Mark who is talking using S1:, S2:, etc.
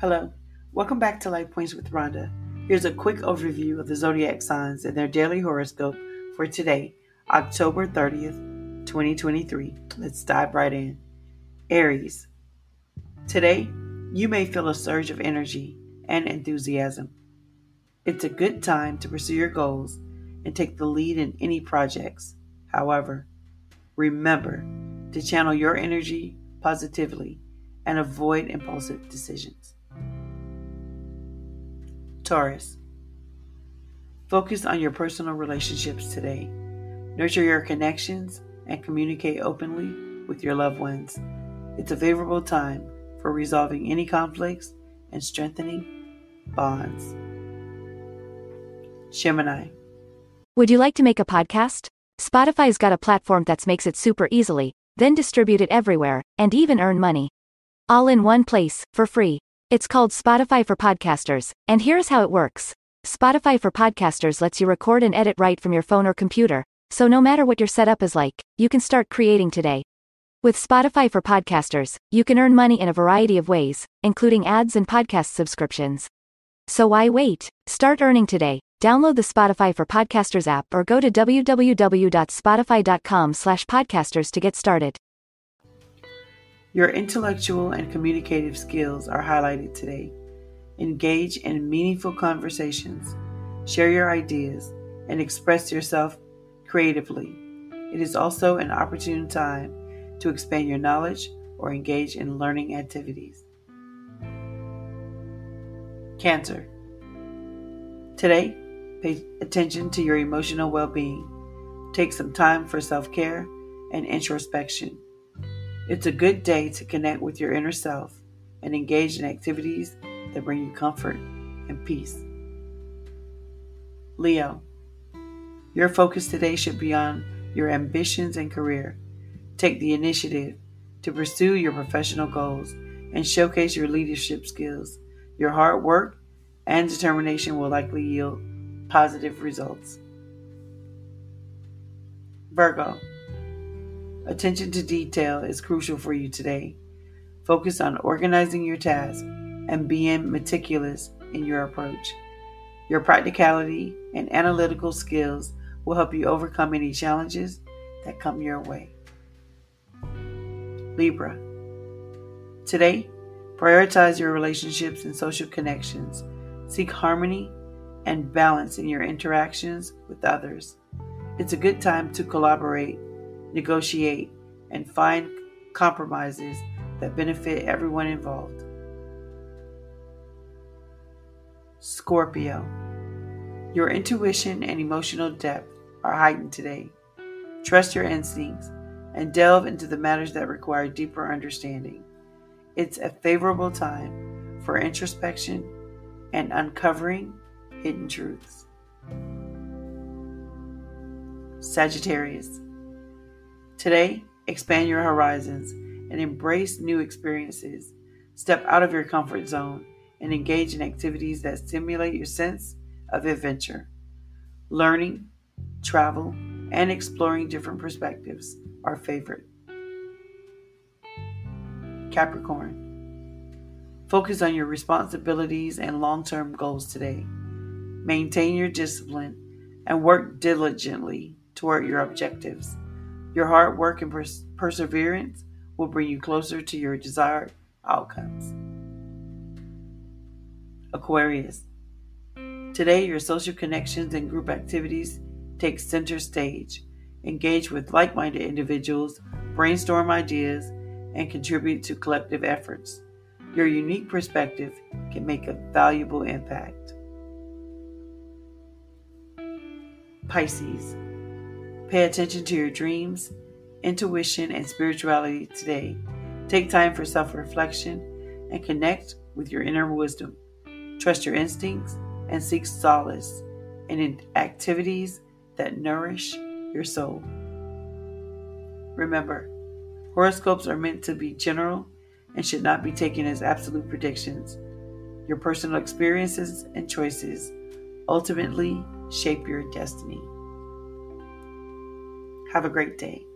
S1: Hello, welcome back to Life Points with Rhonda. Here's a quick overview of the zodiac signs and their daily horoscope for today, October 30th, 2023. Let's dive right in. Aries. Today, you may feel a surge of energy and enthusiasm. It's a good time to pursue your goals and take the lead in any projects. However, remember to channel your energy positively and avoid impulsive decisions. Taurus. Focus on your personal relationships today. Nurture your connections and communicate openly with your loved ones. It's a favorable time for resolving any conflicts and strengthening bonds. Gemini.
S2: Would you like to make a podcast? Spotify's got a platform that makes it super easily, then distribute it everywhere, and even earn money. All in one place, for free. It's called Spotify for Podcasters, and here's how it works Spotify for Podcasters lets you record and edit right from your phone or computer, so no matter what your setup is like, you can start creating today. With Spotify for Podcasters, you can earn money in a variety of ways, including ads and podcast subscriptions. So why wait? Start earning today. Download the Spotify for Podcasters app or go to www.spotify.com/podcasters to get started.
S1: Your intellectual and communicative skills are highlighted today. Engage in meaningful conversations, share your ideas, and express yourself creatively. It is also an opportune time to expand your knowledge or engage in learning activities. Cancer. Today, pay attention to your emotional well being. Take some time for self care and introspection. It's a good day to connect with your inner self and engage in activities that bring you comfort and peace. Leo, your focus today should be on your ambitions and career. Take the initiative to pursue your professional goals and showcase your leadership skills. Your hard work and determination will likely yield positive results. Virgo, attention to detail is crucial for you today. Focus on organizing your tasks and being meticulous in your approach. Your practicality and analytical skills will help you overcome any challenges that come your way. Libra. Today, prioritize your relationships and social connections. Seek harmony and balance in your interactions with others. It's a good time to collaborate, negotiate, and find compromises that benefit everyone involved. Scorpio. Your intuition and emotional depth are heightened today. Trust your instincts and delve into the matters that require deeper understanding. It's a favorable time for introspection and uncovering hidden truths. Sagittarius. Today, expand your horizons and embrace new experiences. Step out of your comfort zone and engage in activities that stimulate your sense of adventure. Learning, travel, and exploring different perspectives are favorite. Capricorn. Focus on your responsibilities and long term goals today. Maintain your discipline and work diligently toward your objectives. Your hard work and pers- perseverance will bring you closer to your desired outcomes. Aquarius. Today, your social connections and group activities take center stage. Engage with like minded individuals, brainstorm ideas, and contribute to collective efforts. Your unique perspective can make a valuable impact. Pisces. Pay attention to your dreams, intuition, and spirituality today. Take time for self reflection and connect with your inner wisdom. Trust your instincts and seek solace in activities that nourish your soul. Remember, horoscopes are meant to be general and should not be taken as absolute predictions. Your personal experiences and choices ultimately shape your destiny. Have a great day.